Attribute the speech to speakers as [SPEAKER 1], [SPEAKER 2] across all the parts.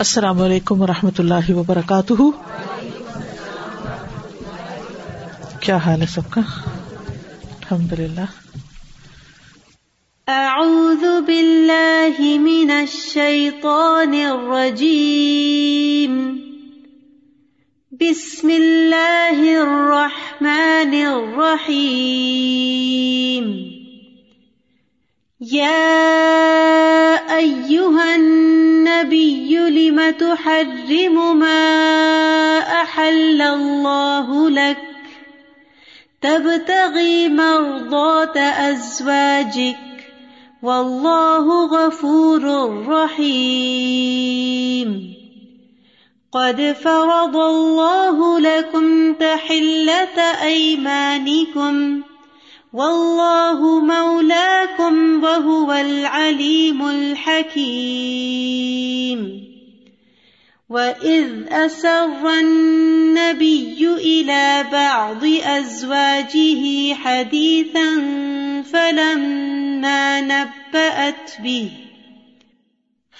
[SPEAKER 1] السلام علیکم و رحمۃ اللہ وبرکاتہ۔ کیا حال ہے سب کا؟ الحمد للہ
[SPEAKER 2] اعوذ باللہ من الشیطان الرجیم۔ بسم اللہ الرحمن الرحیم۔ یا ایوہ النبی لم تحرم ما احل اللہ لك تبتغي مرضات ازواجك والله غفور رحيم قد فرض الله لكم تحلة ايمانكم والله مولاكم وهو العليم الحكيم. وَإِذْ أَسَرَّ النَّبِيُّ إِلَى بَعْضِ أَزْوَاجِهِ حَدِيثًا فَلَمَّا نَبَّأَتْ بِهِ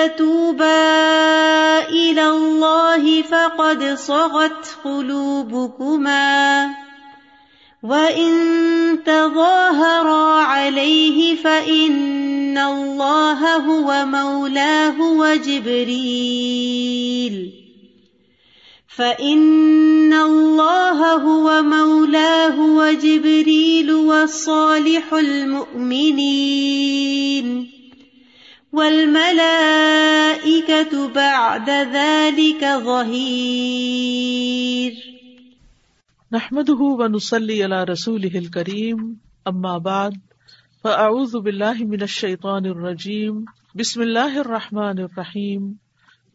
[SPEAKER 2] تتوبا الى الله فقد صغت قلوبكما وان تظاهرا عليه فان الله هو مولاه وجبريل فان الله هو مولاه وجبريل وصالح المؤمنين والملائكة بعد ذلك ظهير
[SPEAKER 1] نحمده ونصلي على رسوله الكريم اما بعد، فاعوذ بالله من الشيطان الرجيم بسم الله الرحمن الرحيم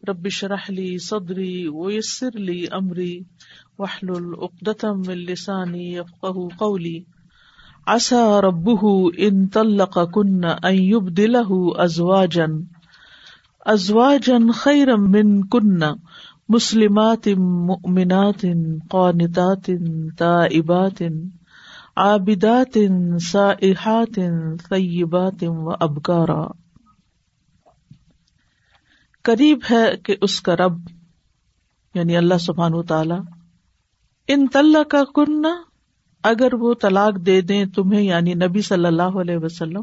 [SPEAKER 1] رب اشرح لي صدري ويسر لي امري واحلل عقدة من لساني يفقهوا قولي عسى ربه ان طلق كن ان يبدله ازواجا ازواجا خيرا من كن مسلمات مؤمنات قانتات تائبات، عابدات سائحات طیبات و ابکارا قریب ہے کہ اس کا رب یعنی اللہ سبحان و تعالی ان طلّہ کا کننا اگر وہ طلاق دے دیں تمہیں یعنی نبی صلی اللہ علیہ وسلم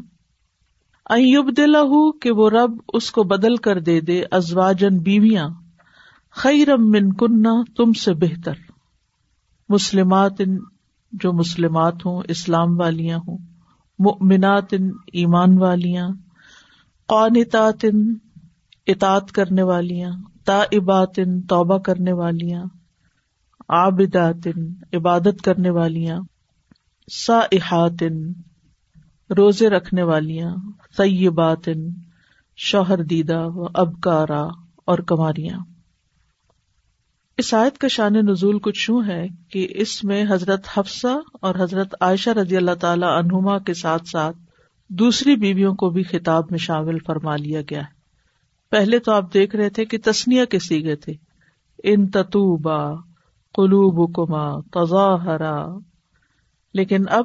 [SPEAKER 1] ایوب دلہ کہ وہ رب اس کو بدل کر دے دے ازواجن بیویاں خیرم من کنہ تم سے بہتر۔ مسلمات ان جو مسلمات ہوں، اسلام والیاں ہوں، مؤمنات، ایمان والیاں، قانتات اطاط کرنے والیاں تا توبہ کرنے والیاں، عابدات، عبادت کرنے والیاں۔ ساحات روزے رکھنے والیاں طیبات شوہر دیدہ و ابکارا اور کماریاں۔ اس آیت کا شان نزول کچھ یوں ہے کہ اس میں حضرت حفصہ اور حضرت عائشہ رضی اللہ تعالی عنہما کے ساتھ ساتھ دوسری بیویوں کو بھی خطاب میں شامل فرما لیا گیا ہے۔ پہلے تو آپ دیکھ رہے تھے کہ تسنیا کے سیگے تھے۔ ان تتوبا قلوب کما تضاہرا لیکن اب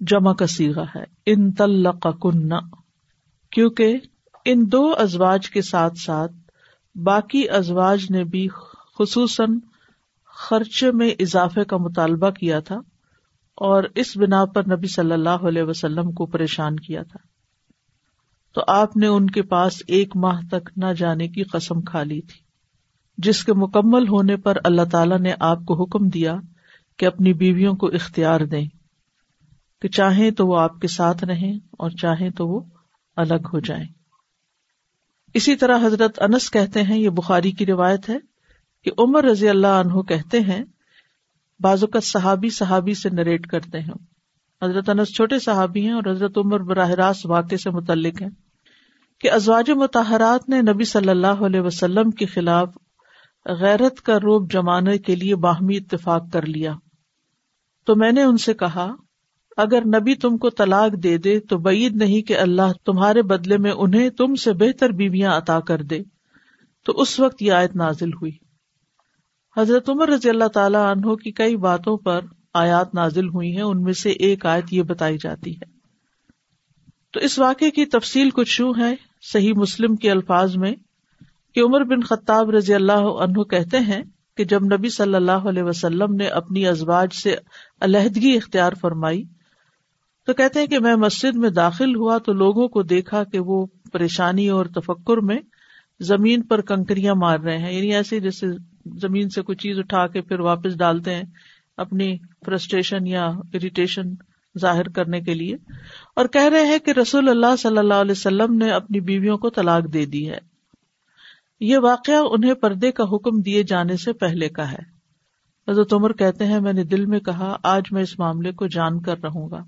[SPEAKER 1] جمع کا سیگا ہے۔ ان تلق کنہ کیونکہ ان دو ازواج کے ساتھ ساتھ باقی ازواج نے بھی خصوصاً خرچے میں اضافے کا مطالبہ کیا تھا اور اس بنا پر نبی صلی اللہ علیہ وسلم کو پریشان کیا تھا۔ تو آپ نے ان کے پاس ایک ماہ تک نہ جانے کی قسم کھا لی تھی، جس کے مکمل ہونے پر اللہ تعالی نے آپ کو حکم دیا کہ اپنی بیویوں کو اختیار دیں کہ چاہیں تو وہ آپ کے ساتھ رہیں اور چاہیں تو وہ الگ ہو جائیں۔ اسی طرح حضرت انس کہتے ہیں، یہ بخاری کی روایت ہے کہ عمر رضی اللہ عنہ کہتے ہیں بازو کا صحابی صحابی سے نریٹ کرتے ہیں۔ حضرت انس چھوٹے صحابی ہیں اور حضرت عمر براہ راست واقع سے متعلق ہیں کہ ازواج متحرات نے نبی صلی اللہ علیہ وسلم کے خلاف غیرت کا روب جمانے کے لیے باہمی اتفاق کر لیا۔ تو میں نے ان سے کہا، اگر نبی تم کو طلاق دے دے تو بعید نہیں کہ اللہ تمہارے بدلے میں انہیں تم سے بہتر بیویاں عطا کر دے۔ تو اس وقت یہ آیت نازل ہوئی۔ حضرت عمر رضی اللہ تعالیٰ عنہ کی کئی باتوں پر آیات نازل ہوئی ہیں، ان میں سے ایک آیت یہ بتائی جاتی ہے۔ تو اس واقعے کی تفصیل کچھ یوں ہے، صحیح مسلم کے الفاظ میں کہ عمر بن خطاب رضی اللہ عنہ کہتے ہیں کہ جب نبی صلی اللہ علیہ وسلم نے اپنی ازواج سے علیحدگی اختیار فرمائی، تو کہتے ہیں کہ میں مسجد میں داخل ہوا تو لوگوں کو دیکھا کہ وہ پریشانی اور تفکر میں زمین پر کنکریاں مار رہے ہیں۔ یعنی ایسے جیسے زمین سے کوئی چیز اٹھا کے پھر واپس ڈالتے ہیں اپنی فرسٹریشن یا اریٹیشن ظاہر کرنے کے لیے۔ اور کہہ رہے ہیں کہ رسول اللہ صلی اللہ علیہ وسلم نے اپنی بیویوں کو طلاق دے دی ہے۔ یہ واقعہ انہیں پردے کا حکم دیے جانے سے پہلے کا ہے۔ حضرت عمر کہتے ہیں، میں نے دل میں کہا، آج میں اس معاملے کو جان کر رہوں گا۔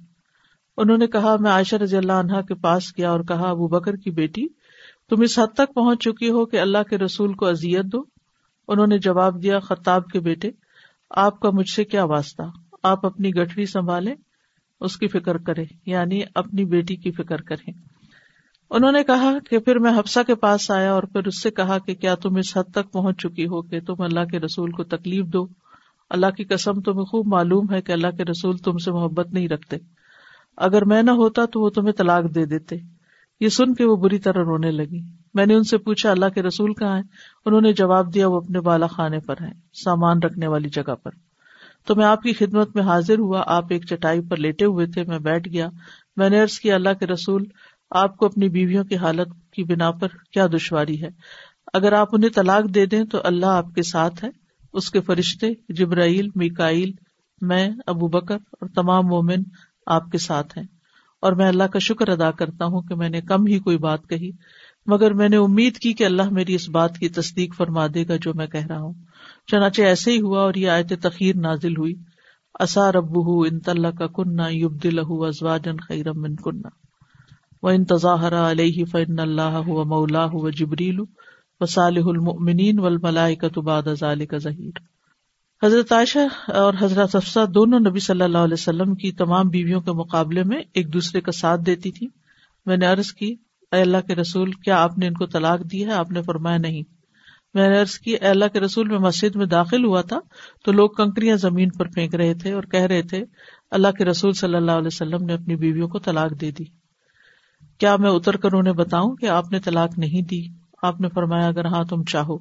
[SPEAKER 1] انہوں نے کہا، میں عائشہ رضی اللہ عنہا کے پاس گیا اور کہا، ابو بکر کی بیٹی، تم اس حد تک پہنچ چکی ہو کہ اللہ کے رسول کو اذیت دو۔ انہوں نے جواب دیا، خطاب کے بیٹے، آپ کا مجھ سے کیا واسطہ؟ آپ اپنی گٹھڑی سنبھالے اس کی فکر کرے یعنی اپنی بیٹی کی فکر کرے انہوں نے کہا کہ پھر میں حفصہ کے پاس آیا اور پھر اس سے کہا کہ کیا تم اس حد تک پہنچ چکی ہو کہ تم اللہ کے رسول کو تکلیف دو؟ اللہ کی قسم تمہیں خوب معلوم ہے کہ اللہ کے رسول تم سے محبت نہیں رکھتے۔ اگر میں نہ ہوتا تو وہ تمہیں طلاق دے دیتے۔ یہ سن کے وہ بری طرح رونے لگی۔ میں نے ان سے پوچھا، اللہ کے رسول کہاں ہے انہوں نے جواب دیا، وہ اپنے بالا خانے پر ہے سامان رکھنے والی جگہ پر۔ تو میں آپ کی خدمت میں حاضر ہوا، آپ ایک چٹائی پر لیٹے ہوئے تھے، میں بیٹھ گیا۔ میں نے عرض کیا، اللہ کے رسول آپ کو اپنی بیویوں کی حالت کی بنا پر کیا دشواری ہے؟ اگر آپ انہیں طلاق دے دیں تو اللہ آپ کے ساتھ ہے۔ اس کے فرشتے جبرائیل، میکائیل، میں، ابو بکر اور تمام مومن آپ کے ساتھ ہیں۔ اور میں اللہ کا شکر ادا کرتا ہوں کہ میں نے کم ہی کوئی بات کہی، مگر میں نے امید کی کہ اللہ میری اس بات کی تصدیق فرما دے گا جو میں کہہ رہا ہوں۔ چنانچہ ایسے ہی ہوا اور یہ آیت تخیر نازل ہوئی۔ اصا رب ان طلّہ کا کنہ یوب دل ازواجن خیرم من کنہ۔ و انتظاہر علیہ فن اللہ ہُو مولا ہُو جبریل و صالح المنین و الملائے کا تباد ظہیر حضرت عائشہ اور حضرت افسا دونوں نبی صلی اللہ علیہ وسلم کی تمام بیویوں کے مقابلے میں ایک دوسرے کا ساتھ دیتی تھی میں نے عرض کی، اے اللہ کے رسول، کیا آپ نے ان کو طلاق دی ہے؟ آپ نے فرمایا، نہیں۔ میں نے عرض کی، اے اللہ کے رسول، میں مسجد میں داخل ہوا تھا تو لوگ کنکریاں زمین پر پھینک رہے تھے اور کہہ رہے تھے، اللہ کے رسول صلی اللہ علیہ وسلم نے اپنی بیویوں کو طلاق دے دی۔ کیا میں اتر کر انہیں بتاؤں کہ آپ نے طلاق نہیں دی؟ آپ نے فرمایا، اگر ہاں تم چاہو۔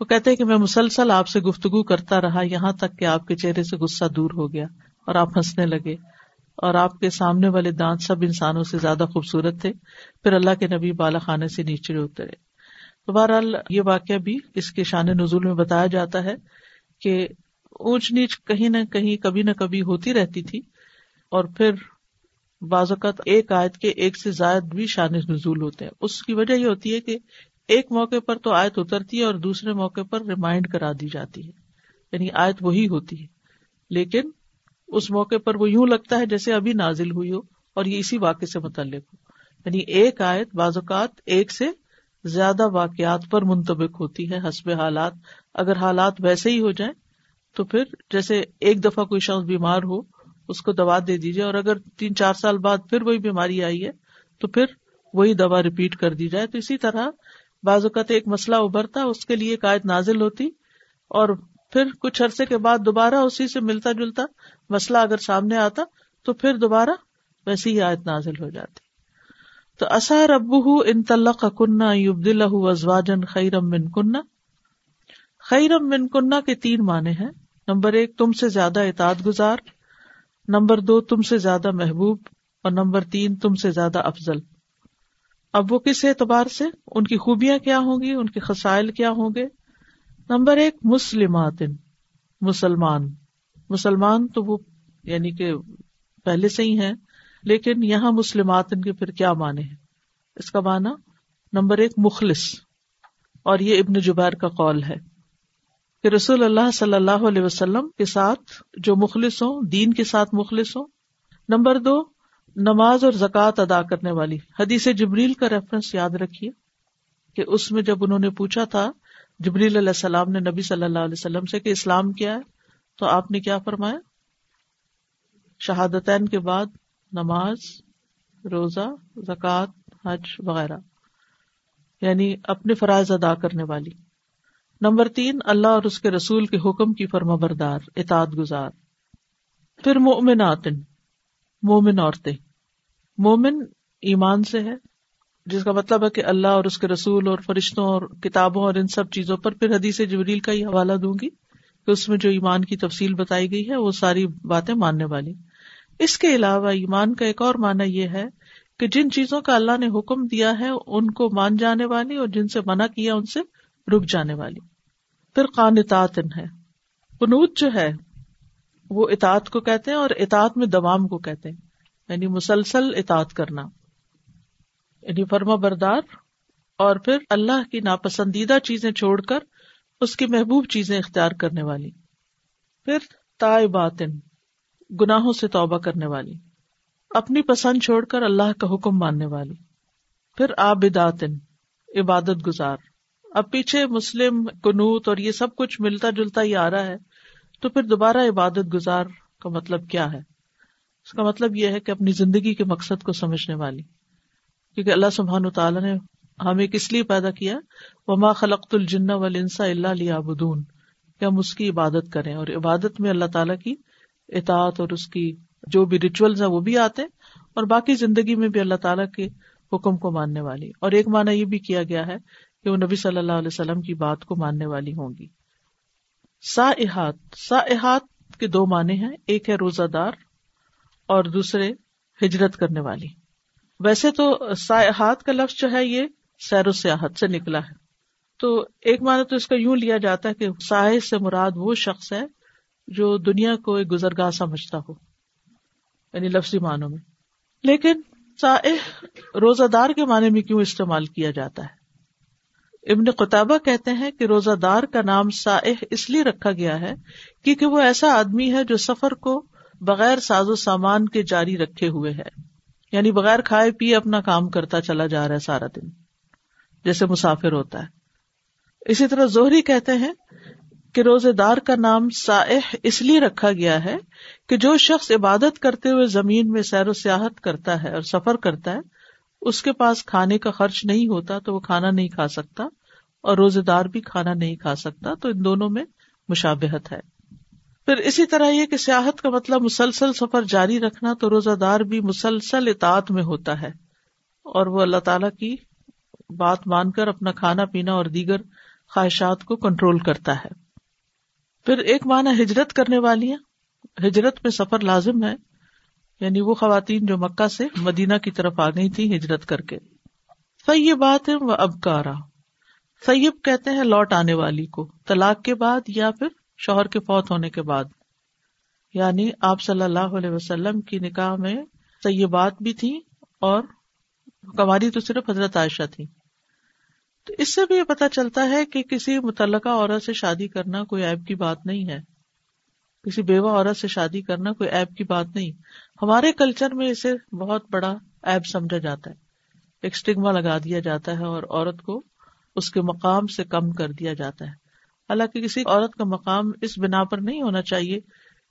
[SPEAKER 1] وہ کہتے کہ میں مسلسل آپ سے گفتگو کرتا رہا، یہاں تک کہ آپ کے چہرے سے غصہ دور ہو گیا اور آپ ہنسنے لگے۔ اور آپ کے سامنے والے دانت سب انسانوں سے زیادہ خوبصورت تھے۔ پھر اللہ کے نبی بالا خانے سے نیچے اترے۔ تو بہرحال یہ واقعہ بھی اس کے شان نزول میں بتایا جاتا ہے کہ اونچ نیچ کہیں نہ کہیں کبھی نہ کبھی ہوتی رہتی تھی۔ اور پھر بعض اوقات ایک آیت کے ایک سے زائد بھی شان نزول ہوتے ہیں۔ اس کی وجہ یہ ہوتی ہے کہ ایک موقع پر تو آیت اترتی ہے اور دوسرے موقع پر ریمائنڈ کرا دی جاتی ہے۔ یعنی آیت وہی ہوتی ہے۔ لیکن اس موقع پر وہ یوں لگتا ہے جیسے ابھی نازل ہوئی ہو اور یہ اسی واقع سے متعلق ہو۔ یعنی ایک آیت بعض اوقات ایک سے زیادہ واقعات پر منتبک ہوتی ہے، حسب حالات۔ اگر حالات ویسے ہی ہو جائیں تو پھر جیسے ایک دفعہ کوئی شخص بیمار ہو اس کو دوا دے دیجیے اور اگر تین چار سال بعد پھر وہی بیماری آئی ہے تو پھر وہی دوا ریپیٹ کر دی جائے۔ تو اسی طرح بعض اوقات ایک مسئلہ ابھرتا، اس کے لیے ایک نازل ہوتی اور پھر کچھ عرصے کے بعد دوبارہ اسی سے ملتا جلتا مسئلہ اگر سامنے آتا تو پھر دوبارہ ویسی ہی آیت نازل ہو جاتی۔ تو اصار ابو ان طلق کنہ یوب ازواجن خیرم من کنہ خیرم من کنہ کے تین معنی ہیں۔ نمبر ایک، تم سے زیادہ اطاعت گزار۔ نمبر دو، تم سے زیادہ محبوب اور نمبر تین، تم سے زیادہ افضل۔ اب وہ کس اعتبار سے؟ ان کی خوبیاں کیا ہوں گی؟ ان کے خسائل کیا ہوں گے؟ نمبر ایک مسلمات مسلمان۔ مسلمان تو وہ یعنی کہ پہلے سے ہی ہیں، لیکن یہاں مسلمات ان کے پھر کیا مانے ہیں؟ اس کا معنی، نمبر ایک، مخلص۔ اور یہ ابن جبیر کا قول ہے۔ کہ رسول اللہ صلی اللہ علیہ وسلم کے ساتھ جو مخلص ہوں، دین کے ساتھ مخلص ہوں۔ نمبر دو، نماز اور زکوٰۃ ادا کرنے والی۔ حدیث جبریل کا ریفرنس یاد رکھیے کہ اس میں جب انہوں نے پوچھا تھا، جبریل علیہ السلام نے نبی صلی اللہ علیہ وسلم سے کہ اسلام کیا ہے، تو آپ نے کیا فرمایا؟ شہادتین کے بعد نماز، روزہ، زکوٰۃ، حج وغیرہ یعنی اپنے فرائض ادا کرنے والی۔ نمبر تین، اللہ اور اس کے رسول کے حکم کی فرما بردار اطاعت گزار۔ پھر مومنات مومن عورتیں۔ مومن ایمان سے ہے، جس کا مطلب ہے کہ اللہ اور اس کے رسول اور فرشتوں اور کتابوں اور ان سب چیزوں پر پھر حدیث جبریل کا ہی حوالہ دوں گی کہ اس میں جو ایمان کی تفصیل بتائی گئی ہے، وہ ساری باتیں ماننے والی۔ اس کے علاوہ ایمان کا ایک اور معنی یہ ہے کہ جن چیزوں کا اللہ نے حکم دیا ہے، ان کو مان جانے والی اور جن سے منع کیا، ان سے رک جانے والی۔ پھر قانتات ہے۔ قنوت جو ہے، وہ اطاعت کو کہتے ہیں اور اطاعت میں دوام کو کہتے ہیں۔ یعنی مسلسل اطاعت کرنا۔ یعنی فرما بردار اور پھر اللہ کی ناپسندیدہ چیزیں چھوڑ کر اس کی محبوب چیزیں اختیار کرنے والی۔ پھر تائے باطن گناہوں سے توبہ کرنے والی۔ اپنی پسند چھوڑ کر اللہ کا حکم ماننے والی۔ پھر آبداتن عبادت گزار۔ اب پیچھے مسلم کنوت اور یہ سب کچھ ملتا جلتا ہی آ رہا ہے، تو پھر دوبارہ عبادت گزار کا مطلب کیا ہے؟ اس کا مطلب یہ ہے کہ اپنی زندگی کے مقصد کو سمجھنے والی۔ کیونکہ اللہ سبحان و تعالیٰ نے ہمیں کس لیے پیدا کیا؟ وما خلقت الجن والانس الا ليعبدون۔ کہ ہم اس کی عبادت کریں۔ اور عبادت میں اللہ تعالیٰ کی اطاعت اور اس کی جو بھی ریچولس ہیں وہ بھی آتے اور باقی زندگی میں بھی اللہ تعالیٰ کے حکم کو ماننے والی۔ اور ایک معنی یہ بھی کیا گیا ہے کہ وہ نبی صلی اللہ علیہ وسلم کی بات کو ماننے والی ہوں گی۔ سا احاط سا احاط کے دو معنی ہیں، ایک ہے روزہ دار اور دوسرے ہجرت کرنے والی۔ ویسے تو سیاحت کا لفظ جو ہے یہ سیر و سیاحت سے نکلا ہے۔ تو ایک معنی تو اس کا یوں لیا جاتا ہے کہ سائے سے مراد وہ شخص ہے جو دنیا کو ایک گزرگاہ سمجھتا ہو یعنی لفظی معنوں میں۔ لیکن سائح روزہ دار کے معنی میں کیوں استعمال کیا جاتا ہے؟ ابن قطابہ کہتے ہیں کہ روزہ دار کا نام سائح اس لیے رکھا گیا ہے کیونکہ وہ ایسا آدمی ہے جو سفر کو بغیر ساز و سامان کے جاری رکھے ہوئے ہے۔ یعنی بغیر کھائے پیے اپنا کام کرتا چلا جا رہا ہے سارا دن۔ جیسے مسافر ہوتا ہے۔ اسی طرح زہری کہتے ہیں کہ روزے دار کا نام سائح اس لیے رکھا گیا ہے کہ جو شخص عبادت کرتے ہوئے زمین میں سیر و سیاحت کرتا ہے اور سفر کرتا ہے اس کے پاس کھانے کا خرچ نہیں ہوتا تو وہ کھانا نہیں کھا سکتا اور روزے دار بھی کھانا نہیں کھا سکتا، تو ان دونوں میں مشابہت ہے۔ پھر اسی طرح یہ کہ سیاحت کا مطلب مسلسل سفر جاری رکھنا تو روزہ دار بھی مسلسل اطاعت میں ہوتا ہے اور وہ اللہ تعالی کی بات مان کر اپنا کھانا پینا اور دیگر خواہشات کو کنٹرول کرتا ہے۔ پھر ایک معنی ہجرت کرنے والی ہجرت میں سفر لازم ہے یعنی وہ خواتین جو مکہ سے مدینہ کی طرف آ گئی تھی ہجرت کر کے۔ فی بات ہے وہ ابکارا سیب کہتے ہیں لوٹ آنے والی کو، طلاق کے بعد یا پھر شوہر کے فوت ہونے کے بعد۔ یعنی آپ صلی اللہ علیہ وسلم کی نکاح میں طیبات بھی تھی اور کماری تو صرف حضرت عائشہ تھی۔ تو اس سے بھی یہ پتا چلتا ہے کہ کسی متعلقہ عورت سے شادی کرنا کوئی ایب کی بات نہیں ہے۔ کسی بیوہ عورت سے شادی کرنا کوئی ایب کی بات نہیں۔ ہمارے کلچر میں اسے بہت بڑا ایب سمجھا جاتا ہے۔ ایک اسٹگما لگا دیا جاتا ہے اور عورت کو اس کے مقام سے کم کر دیا جاتا ہے۔ حالانکہ کسی عورت کا مقام اس بنا پر نہیں ہونا چاہیے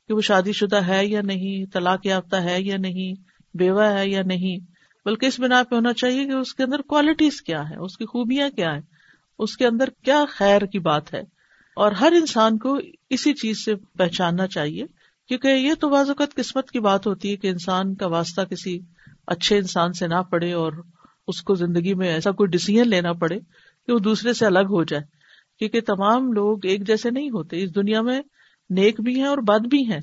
[SPEAKER 1] کہ وہ شادی شدہ ہے یا نہیں، طلاق یافتہ ہے یا نہیں، بیوہ ہے یا نہیں، بلکہ اس بنا پہ ہونا چاہیے کہ اس کے اندر کوالٹیز کیا ہے اس کی خوبیاں کیا ہے اس کے اندر کیا خیر کی بات ہے۔ اور ہر انسان کو اسی چیز سے پہچاننا چاہیے، کیونکہ یہ تو بعض اوقات قسمت کی بات ہوتی ہے کہ انسان کا واسطہ کسی اچھے انسان سے نہ پڑے اور اس کو زندگی میں ایسا کوئی ڈسیزن لینا پڑے کہ وہ دوسرے سے الگ ہو جائے۔ کیونکہ تمام لوگ ایک جیسے نہیں ہوتے۔ اس دنیا میں نیک بھی ہیں اور بد بھی ہیں۔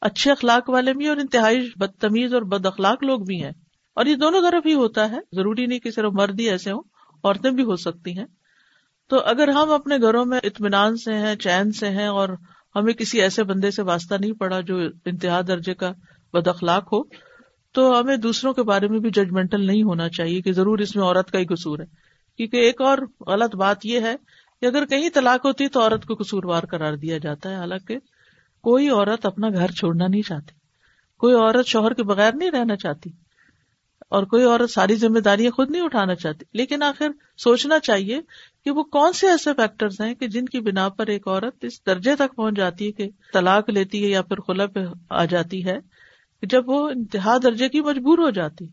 [SPEAKER 1] اچھے اخلاق والے بھی اور انتہائی بدتمیز اور بد اخلاق لوگ بھی ہیں۔ اور یہ دونوں طرف ہی ہوتا ہے۔ ضروری نہیں کہ صرف مرد ہی ایسے ہوں، عورتیں بھی ہو سکتی ہیں۔ تو اگر ہم اپنے گھروں میں اطمینان سے ہیں، چین سے ہیں اور ہمیں کسی ایسے بندے سے واسطہ نہیں پڑا جو انتہا درجے کا بد اخلاق ہو، تو ہمیں دوسروں کے بارے میں بھی ججمنٹل نہیں ہونا چاہیے کہ ضرور اس میں عورت کا ہی قصور ہے۔ کیونکہ ایک اور غلط بات یہ ہے کہ اگر کہیں طلاق ہوتی تو عورت کو قصوروار قرار دیا جاتا ہے۔ حالانکہ کوئی عورت اپنا گھر چھوڑنا نہیں چاہتی۔ کوئی عورت شوہر کے بغیر نہیں رہنا چاہتی۔ اور کوئی عورت ساری ذمہ داریاں خود نہیں اٹھانا چاہتی۔ لیکن آخر سوچنا چاہیے کہ وہ کون سے ایسے فیکٹرز ہیں کہ جن کی بنا پر ایک عورت اس درجے تک پہنچ جاتی ہے کہ طلاق لیتی ہے یا پھر خلا پہ آ جاتی ہے جب وہ انتہا درجے کی مجبور ہو جاتی۔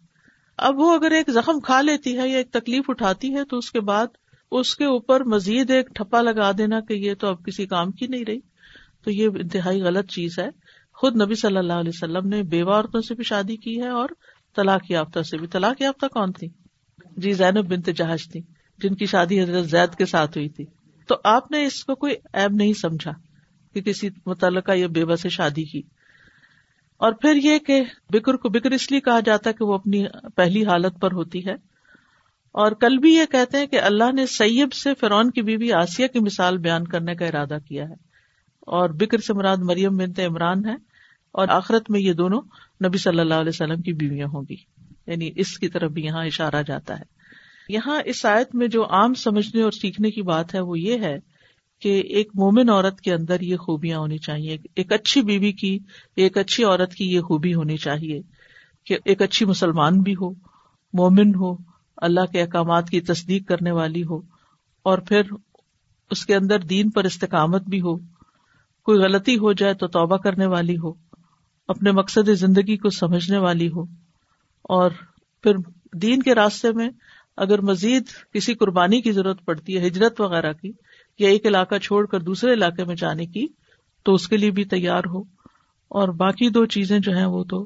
[SPEAKER 1] اب وہ اگر ایک زخم کھا لیتی ہے یا ایک تکلیف اٹھاتی ہے تو اس کے بعد اس کے اوپر مزید ایک ٹھپا لگا دینا کہ یہ تو اب کسی کام کی نہیں رہی۔ تو یہ انتہائی غلط چیز ہے۔ خود نبی صلی اللہ علیہ وسلم نے بیوہ عورتوں سے بھی شادی کی ہے اور طلاق یافتہ سے بھی. طلاق یافتہ کون تھی؟ جی زینب بنت جہاز تھی، جن کی شادی حضرت زید کے ساتھ ہوئی تھی. تو آپ نے اس کو کوئی ایب نہیں سمجھا کہ کسی متعلقہ یا بیوہ سے شادی کی. اور پھر یہ کہ بکر کو بکر اس لیے کہا جاتا ہے کہ وہ اپنی پہلی حالت پر ہوتی ہے. اور کل بھی یہ کہتے ہیں کہ اللہ نے سیب سے فرون کی بیوی آسیہ کی مثال بیان کرنے کا ارادہ کیا ہے. اور بکر سے مراد مریم بنت عمران ہے اور آخرت میں یہ دونوں نبی صلی اللہ علیہ وسلم کی بیویاں ہوں گی۔ یعنی اس کی طرف بھی یہاں اشارہ جاتا ہے۔ یہاں اس آیت میں جو عام سمجھنے اور سیکھنے کی بات ہے وہ یہ ہے کہ ایک مومن عورت کے اندر یہ خوبیاں ہونی چاہیے۔ ایک اچھی بیوی کی، ایک اچھی عورت کی یہ خوبی ہونی چاہیے کہ ایک اچھی مسلمان بھی ہو، مومن ہو، اللہ کے احکامات کی تصدیق کرنے والی ہو، اور پھر اس کے اندر دین پر استقامت بھی ہو۔ کوئی غلطی ہو جائے تو توبہ کرنے والی ہو۔ اپنے مقصد زندگی کو سمجھنے والی ہو۔ اور پھر دین کے راستے میں اگر مزید کسی قربانی کی ضرورت پڑتی ہے، ہجرت وغیرہ کی، یا ایک علاقہ چھوڑ کر دوسرے علاقے میں جانے کی، تو اس کے لیے بھی تیار ہو۔ اور باقی دو چیزیں جو ہیں وہ تو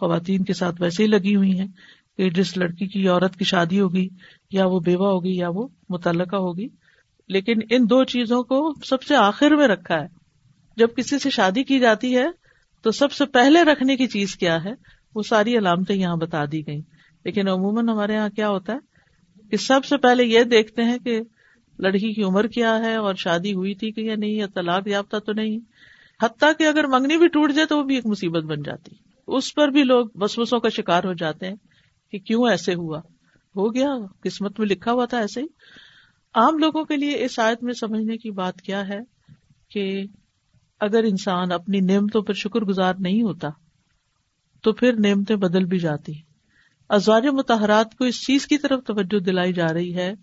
[SPEAKER 1] خواتین کے ساتھ ویسے ہی لگی ہوئی ہیں کہ جس لڑکی کی عورت کی شادی ہوگی، یا وہ بیوہ ہوگی، یا وہ متعلقہ ہوگی۔ لیکن ان دو چیزوں کو سب سے آخر میں رکھا ہے۔ جب کسی سے شادی کی جاتی ہے تو سب سے پہلے رکھنے کی چیز کیا ہے؟ وہ ساری علامتیں یہاں بتا دی گئی لیکن عموماً ہمارے یہاں کیا ہوتا ہے کہ سب سے پہلے یہ دیکھتے ہیں کہ لڑکی کی عمر کیا ہے اور شادی ہوئی تھی کہ یا نہیں، یا طلاق یافتہ تو نہیں۔ حتیٰ کہ اگر منگنی بھی ٹوٹ جائے تو وہ بھی ایک مصیبت بن جاتی۔ اس پر بھی لوگ بسوسوں کا شکار ہو جاتے ہیں کہ کیوں ایسے ہوا؟ ہو گیا، قسمت میں لکھا ہوا تھا ایسے ہی۔ عام لوگوں کے لیے اس آیت میں سمجھنے کی بات کیا ہے کہ اگر انسان اپنی نعمتوں پر شکر گزار نہیں ہوتا، تو پھر نعمتیں بدل بھی جاتی۔ ازواج متحرات کو اس چیز کی طرف توجہ دلائی جا رہی ہے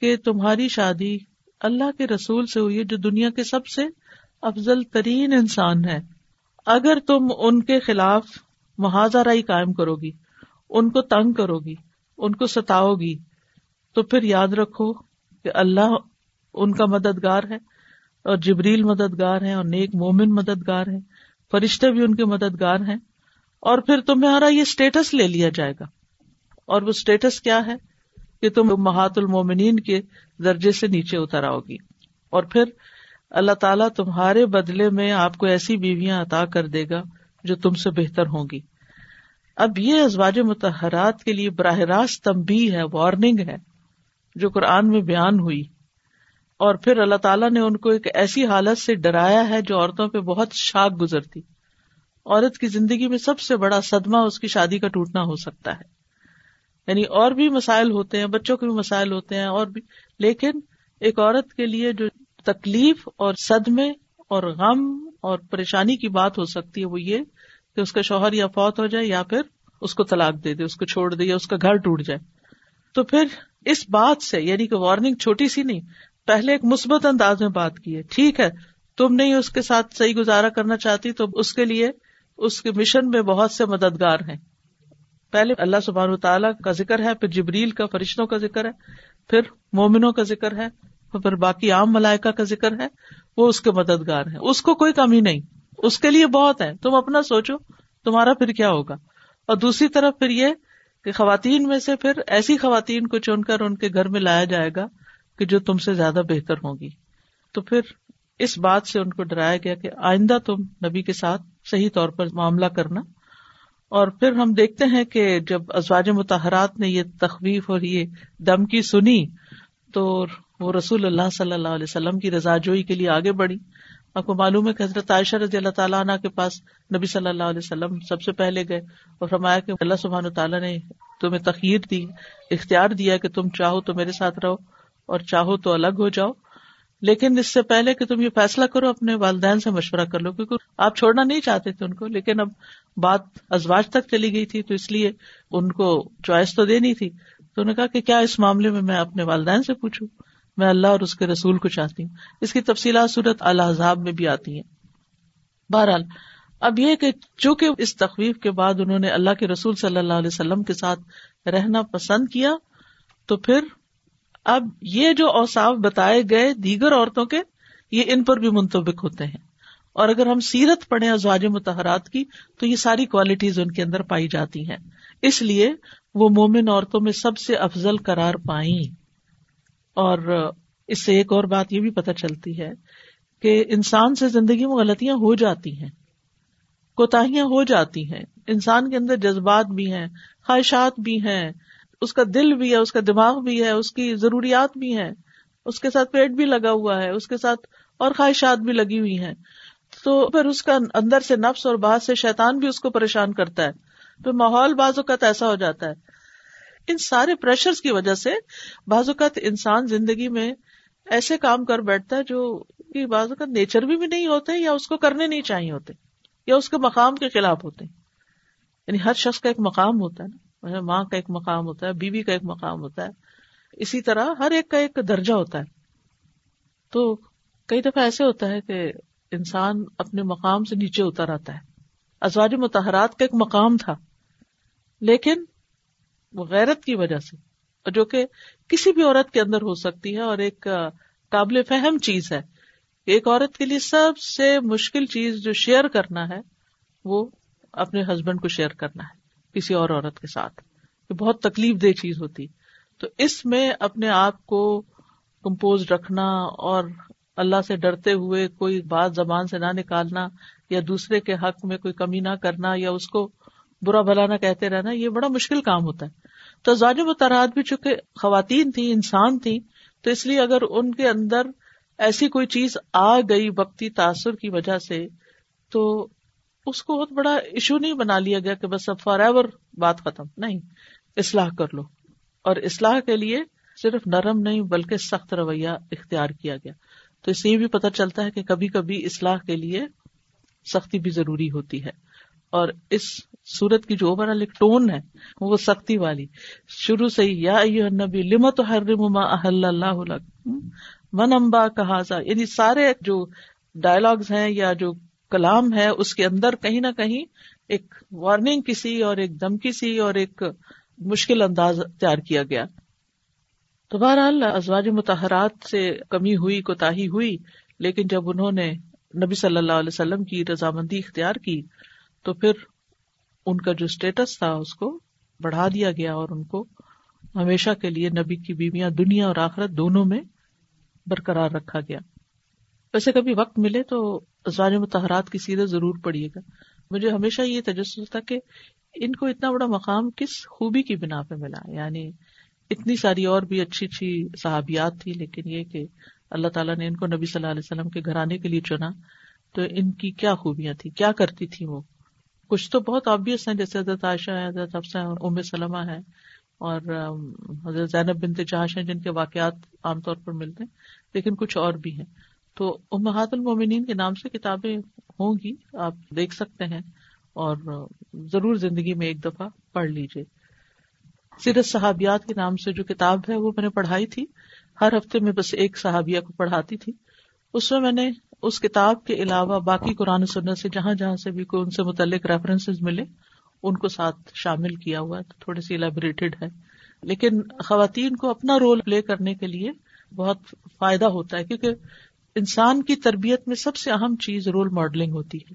[SPEAKER 1] کہ تمہاری شادی اللہ کے رسول سے ہوئی ہے، جو دنیا کے سب سے افضل ترین انسان ہے۔ اگر تم ان کے خلاف محاذہ رائی قائم کرو گی ان کو تنگ کرو گی ان کو ستاؤ گی تو پھر یاد رکھو کہ اللہ ان کا مددگار ہے۔ اور جبریل مددگار ہیں اور نیک مومن مددگار ہیں، فرشتے بھی ان کے مددگار ہیں، اور پھر تمہارا یہ اسٹیٹس لے لیا جائے گا۔ اور وہ اسٹیٹس کیا ہے؟ کہ تم محات المومنین کے درجے سے نیچے اتر آؤ گی۔ اور پھر اللہ تعالیٰ تمہارے بدلے میں آپ کو ایسی بیویاں عطا کر دے گا جو تم سے بہتر ہوں گی۔ اب یہ ازواج متحرات کے لیے براہ راست تمبی ہے وارننگ ہے، جو قرآن میں بیان ہوئی۔ اور پھر اللہ تعالیٰ نے ان کو ایک ایسی حالت سے ڈرایا ہے جو عورتوں پہ بہت شاک گزرتی۔ عورت کی زندگی میں سب سے بڑا صدمہ اس کی شادی کا ٹوٹنا ہو سکتا ہے۔ یعنی اور بھی مسائل ہوتے ہیں، بچوں کے بھی مسائل ہوتے ہیں اور بھی۔ لیکن ایک عورت کے لیے جو تکلیف اور صدمے اور غم اور پریشانی کی بات ہو سکتی ہے وہ یہ کہ اس کا شوہر یا فوت ہو جائے یا پھر اس کو طلاق دے دے، اس کو چھوڑ دے یا اس کا گھر ٹوٹ جائے۔ تو پھر اس بات سے یعنی کہ وارننگ چھوٹی سی نہیں پہلے ایک مثبت انداز میں بات کی ہے۔ ٹھیک ہے، تم نہیں اس کے ساتھ صحیح گزارا کرنا چاہتی، تو اس کے لیے اس کے مشن میں بہت سے مددگار ہیں۔ پہلے اللہ سبحان تعالیٰ کا ذکر ہے، پھر جبریل کا، فرشتوں کا ذکر ہے، پھر مومنوں کا ذکر ہے، پھر باقی عام ملائکہ کا ذکر ہے۔ وہ اس کے مددگار ہیں۔ اس کو کوئی کمی نہیں۔ اس کے لیے بہت ہے تم اپنا سوچو، تمہارا پھر کیا ہوگا؟ اور دوسری طرف پھر یہ کہ خواتین میں سے پھر ایسی خواتین کو چن کر ان کے گھر میں لایا جائے گا کہ جو تم سے زیادہ بہتر ہوگی۔ تو پھر اس بات سے ان کو ڈرایا گیا کہ آئندہ تم نبی کے ساتھ صحیح طور پر معاملہ کرنا۔ اور پھر ہم دیکھتے ہیں کہ جب ازواج متحرات نے یہ تخویف اور یہ دم کی سنی تو وہ رسول اللہ صلی اللہ علیہ وسلم کی رضا جوئی کے لیے آگے بڑھی۔ آپ کو معلوم ہے کہ حضرت عائشہ رضی اللہ تعالیٰ عنہ کے پاس نبی صلی اللہ علیہ وسلم سب سے پہلے گئے اور فرمایا کہ اللہ سبحان تعالیٰ نے تمہیں تخیر دی، اختیار دیا کہ تم چاہو تو میرے ساتھ رہو۔ اور چاہو تو الگ ہو جاؤ، لیکن اس سے پہلے کہ تم یہ فیصلہ کرو، اپنے والدین سے مشورہ کر لو، کیونکہ آپ چھوڑنا نہیں چاہتے تھے ان کو، لیکن اب بات ازواج تک چلی گئی تھی، تو اس لیے ان کو چوائس تو دینی تھی۔ تو انہوں نے کہا کہ کیا اس معاملے میں میں اپنے والدین سے پوچھوں؟ میں اللہ اور اس کے رسول کو چاہتی ہوں۔ اس کی تفصیلات صورت الحضاب میں بھی آتی ہیں۔ بہرحال، اب یہ کہ چونکہ اس تخویف کے بعد انہوں نے اللہ کے رسول صلی اللہ علیہ وسلم کے ساتھ رہنا پسند کیا، تو پھر اب یہ جو اوساف بتائے گئے دیگر عورتوں کے، یہ ان پر بھی منتبک ہوتے ہیں۔ اور اگر ہم سیرت پڑھیں ازواج متحرات کی، تو یہ ساری کوالٹیز ان کے اندر پائی جاتی ہیں۔ اس لیے وہ مومن عورتوں میں سب سے افضل قرار پائیں۔ اور اس سے ایک اور بات یہ بھی پتہ چلتی ہے کہ انسان سے زندگی میں غلطیاں ہو جاتی ہیں۔ کوتاہیاں ہو جاتی ہیں۔ انسان کے اندر جذبات بھی ہیں، خواہشات بھی ہیں۔ اس کا دل بھی ہے اس کا دماغ بھی ہے اس کی ضروریات بھی ہیں۔ اس کے ساتھ پیٹ بھی لگا ہوا ہے اس کے ساتھ اور خواہشات بھی لگی ہوئی ہیں۔ تو پھر اس کا اندر سے نفس اور بعض سے شیطان بھی اس کو پریشان کرتا ہے۔ پھر ماحول بعض اوقات ایسا ہو جاتا ہے۔ ان سارے پریشر کی وجہ سے بعض اوقات انسان زندگی میں ایسے کام کر بیٹھتا ہے جو بعض اوقات نیچر بھی, بھی نہیں ہوتے یا اس کو کرنے نہیں چاہیے ہوتے یا اس کے مقام کے خلاف ہوتے۔ یعنی ہر شخص کا ایک مقام ہوتا ہے نا۔ مطلب ماں کا ایک مقام ہوتا ہے، بیوی کا ایک مقام ہوتا ہے۔ اسی طرح ہر ایک کا ایک درجہ ہوتا ہے۔ تو کئی دفعہ ایسے ہوتا ہے کہ انسان اپنے مقام سے نیچے اتر آتا ہے۔ ازواج متحرات کا ایک مقام تھا، لیکن وہ غیرت کی وجہ سے، جو کہ کسی بھی عورت کے اندر ہو سکتی ہے اور ایک قابل فہم چیز ہے۔ ایک عورت کے لیے سب سے مشکل چیز جو شیئر کرنا ہے، وہ اپنے ہسبینڈ کو شیئر کرنا ہے۔ کسی اور عورت کے ساتھ، یہ بہت تکلیف دہ چیز ہوتی۔ تو اس میں اپنے آپ کو کمپوز رکھنا اور اللہ سے ڈرتے ہوئے کوئی بات زبان سے نہ نکالنا یا دوسرے کے حق میں کوئی کمی نہ کرنا یا اس کو برا بھلا نہ کہتے رہنا، یہ بڑا مشکل کام ہوتا ہے۔ تو ظالم و تراد بھی چونکہ خواتین تھی انسان تھی تو اس لیے اگر ان کے اندر ایسی کوئی چیز آ گئی وقتی تاثر کی وجہ سے، تو اس کو بہت بڑا ایشو نہیں بنا لیا گیا کہ بس اب فار ایور بات ختم۔ نہیں، اصلاح کر لو۔ اور اصلاح کے لیے صرف نرم نہیں، بلکہ سخت رویہ اختیار کیا گیا۔ تو اس سے یہ بھی پتہ چلتا ہے کہ کبھی کبھی اصلاح کے لیے سختی بھی ضروری ہوتی ہے۔ اور اس سورت کی جو اوور آل ایک ٹون ہے، وہ سختی والی۔ شروع سے ہی، یا نبی لمت ہر ما احل اللہ من امبا کہا یعنی سارے جو ڈائلگز ہیں یا جو کلام ہے، اس کے اندر کہیں نہ کہیں ایک وارننگ کسی اور ایک دمکی سی اور ایک مشکل انداز تیار کیا گیا۔ تو بہرحال ازواج متحرات سے کمی ہوئی کوتا ہوئی، لیکن جب انہوں نے نبی صلی اللہ علیہ وسلم کی رضامندی اختیار کی، تو پھر ان کا جو اسٹیٹس تھا، اس کو بڑھا دیا گیا اور ان کو ہمیشہ کے لیے نبی کی بیویاں دنیا اور آخرت دونوں میں برقرار رکھا گیا۔ ویسے کبھی وقت ملے تو ازواج متحرات کی سیرت ضرور پڑھیے گا۔ مجھے ہمیشہ یہ تجسس تھا کہ ان کو اتنا بڑا مقام کس خوبی کی بنا پہ ملا۔ یعنی اتنی ساری اور بھی اچھی اچھی صحابیات تھی لیکن یہ کہ اللہ تعالیٰ نے ان کو نبی صلی اللہ علیہ وسلم کے گھرانے کے لیے چنا تو ان کی کیا خوبیاں تھی کیا کرتی تھی وہ؟ کچھ تو بہت آبیس ہیں، جیسے حضرت عائشہ ہے حضرت افسا ہے ام سلمہ ہے اور حضرت زینب بنت جہاش ہیں جن کے واقعات عام طور پر ملتے ہیں، لیکن کچھ اور بھی ہیں۔ تو امہات المومنین کے نام سے کتابیں ہوں گی، آپ دیکھ سکتے ہیں اور ضرور زندگی میں ایک دفعہ پڑھ لیجیے سیرت صحابیات کے نام سے جو کتاب ہے، وہ میں نے پڑھائی تھی۔ ہر ہفتے میں بس ایک صحابیہ کو پڑھاتی تھی۔ اس میں میں نے اس کتاب کے علاوہ باقی قرآن سننے سے جہاں جہاں سے بھی کوئی ان سے متعلق ریفرنس ملے، ان کو ساتھ شامل کیا ہوا ہے۔ تھوڑی سی الیبریٹڈ ہے۔ لیکن خواتین کو اپنا رول پلے کرنے کے لیے بہت فائدہ ہوتا ہے، کیونکہ انسان کی تربیت میں سب سے اہم چیز رول ماڈلنگ ہوتی ہے۔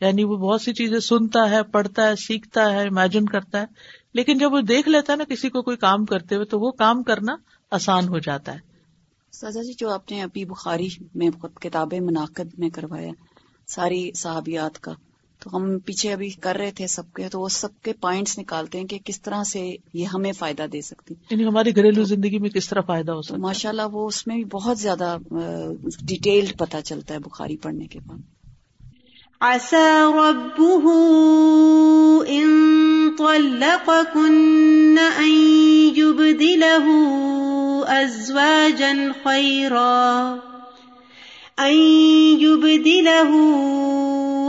[SPEAKER 1] یعنی وہ بہت سی چیزیں سنتا ہے، پڑھتا ہے، سیکھتا ہے امیجن کرتا ہے۔ لیکن جب وہ دیکھ لیتا ہے نا کسی کو کوئی کام کرتے ہوئے، تو وہ کام کرنا آسان ہو جاتا ہے۔
[SPEAKER 3] سزا جی جو آپ نے ابھی بخاری میں کتابیں منعقد میں کروایا، ساری صحابیات کا۔ تو ہم پیچھے ابھی کر رہے تھے سب کے تو وہ سب کے پوائنٹس نکالتے ہیں کہ کس طرح سے یہ ہمیں فائدہ دے سکتی۔
[SPEAKER 1] یعنی ہماری گھریلو زندگی میں کس طرح فائدہ ہو سکتا
[SPEAKER 3] ماشاء اللہ وہ اس میں بھی بہت زیادہ ڈیٹیلڈ پتا چلتا ہے بخاری پڑھنے کے بعد۔
[SPEAKER 2] طلقكن أن يبدله أزواجا خيرا. أن يبدله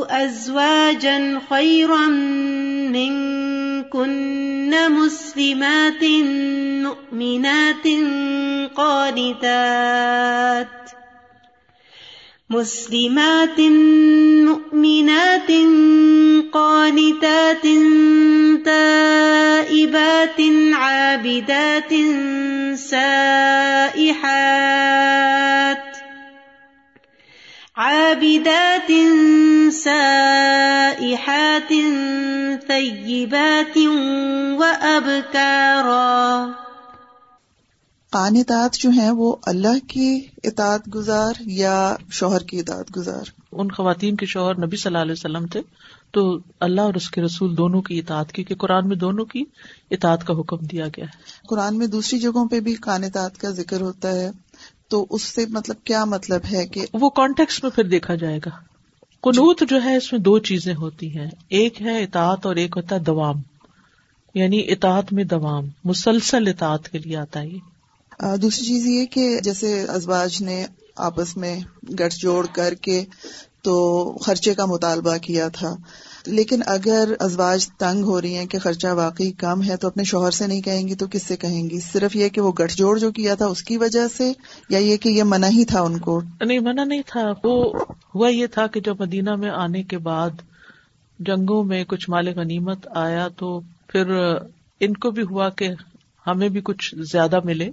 [SPEAKER 2] أزواجا خيرا منكن مسلمات مؤمنات قانتات مسلمات مؤمنات قانتات تائبات عابدات سائحات عابدات سائحات ثيبات وأبكارا۔
[SPEAKER 4] قانتات جو ہیں وہ اللہ کی اطاعت گزار یا شوہر کی اطاعت گزار؟
[SPEAKER 1] ان خواتین کے شوہر نبی صلی اللہ علیہ وسلم تھے تو اللہ اور اس کے رسول دونوں کی اطاعت کی کہ قرآن میں دونوں کی اطاعت کا حکم دیا گیا ہے۔
[SPEAKER 4] قرآن میں دوسری جگہوں پہ بھی قانتات کا ذکر ہوتا ہے تو اس سے مطلب کیا مطلب ہے کہ
[SPEAKER 1] وہ کانٹیکس میں پھر دیکھا جائے گا۔ قنوت جو ہے اس میں دو چیزیں ہوتی ہیں۔ ایک ہے اطاعت اور ایک ہوتا ہے دوام۔ یعنی اطاعت میں دوام، مسلسل اطاعت کے لیے آتا ہے
[SPEAKER 4] دوسری چیز یہ کہ جیسے ازواج نے آپس میں گٹھ جوڑ کر کے تو خرچے کا مطالبہ کیا تھا۔ لیکن اگر ازواج تنگ ہو رہی ہیں کہ خرچہ واقعی کم ہے تو اپنے شوہر سے نہیں کہیں گی، تو کس سے کہیں گی؟ صرف یہ کہ وہ گٹھ جوڑ جو کیا تھا اس کی وجہ سے یا یہ کہ یہ منع ہی تھا ان کو؟
[SPEAKER 1] نہیں، منع نہیں تھا۔ وہ ہوا یہ تھا کہ جب مدینہ میں آنے کے بعد جنگوں میں کچھ مال غنیمت آیا تو پھر ان کو بھی ہوا کہ ہمیں بھی کچھ زیادہ ملے۔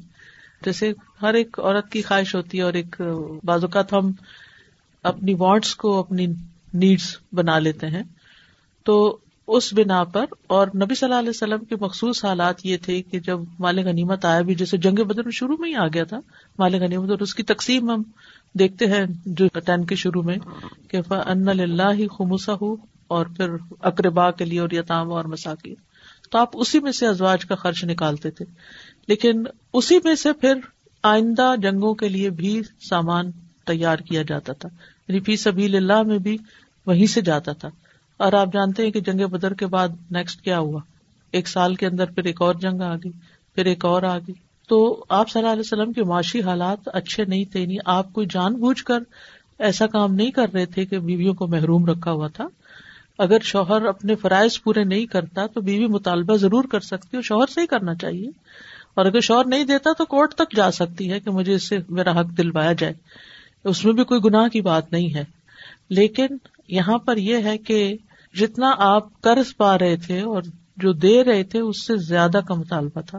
[SPEAKER 1] جیسے ہر ایک عورت کی خواہش ہوتی ہے اور ایک بعض اوقات ہم اپنی وانٹس کو، اپنی نیڈس بنا لیتے ہیں۔ تو اس بنا پر اور نبی صلی اللہ علیہ وسلم کے مخصوص حالات یہ تھے کہ جب مال غنیمت آیا بھی، جیسے جنگ بدر میں شروع میں ہی آ گیا تھا، مال غنیمت، اور اس کی تقسیم ہم دیکھتے ہیں جو ٹین کے شروع میں کہ ان اللہ خمسا ہو اور پھر اقربا کے لیے اور یتام اور مساکی تو آپ اسی میں سے ازواج کا خرچ نکالتے تھے۔ لیکن اسی میں سے پھر آئندہ جنگوں کے لیے بھی سامان تیار کیا جاتا تھا۔ یعنی فی سبیل اللہ میں بھی وہیں سے جاتا تھا۔ اور آپ جانتے ہیں کہ جنگ بدر کے بعد نیکسٹ کیا ہوا؟ ایک سال کے اندر پھر ایک اور جنگ آ گئی، پھر ایک اور آ گئی۔ تو آپ صلی اللہ علیہ وسلم کے معاشی حالات اچھے نہیں تھے نہیں آپ کوئی جان بوجھ کر ایسا کام نہیں کر رہے تھے کہ بیویوں کو محروم رکھا ہوا تھا۔ اگر شوہر اپنے فرائض پورے نہیں کرتا تو بیوی مطالبہ ضرور کر سکتی اور شوہر سے ہی کرنا چاہیے۔ اور اگر شوہر نہیں دیتا تو کورٹ تک جا سکتی ہے کہ مجھے اس سے میرا حق دلوایا جائے۔ اس میں بھی کوئی گناہ کی بات نہیں ہے۔ لیکن یہاں پر یہ ہے کہ جتنا آپ قرض پا رہے تھے اور جو دے رہے تھے اس سے زیادہ کا مطالبہ تھا۔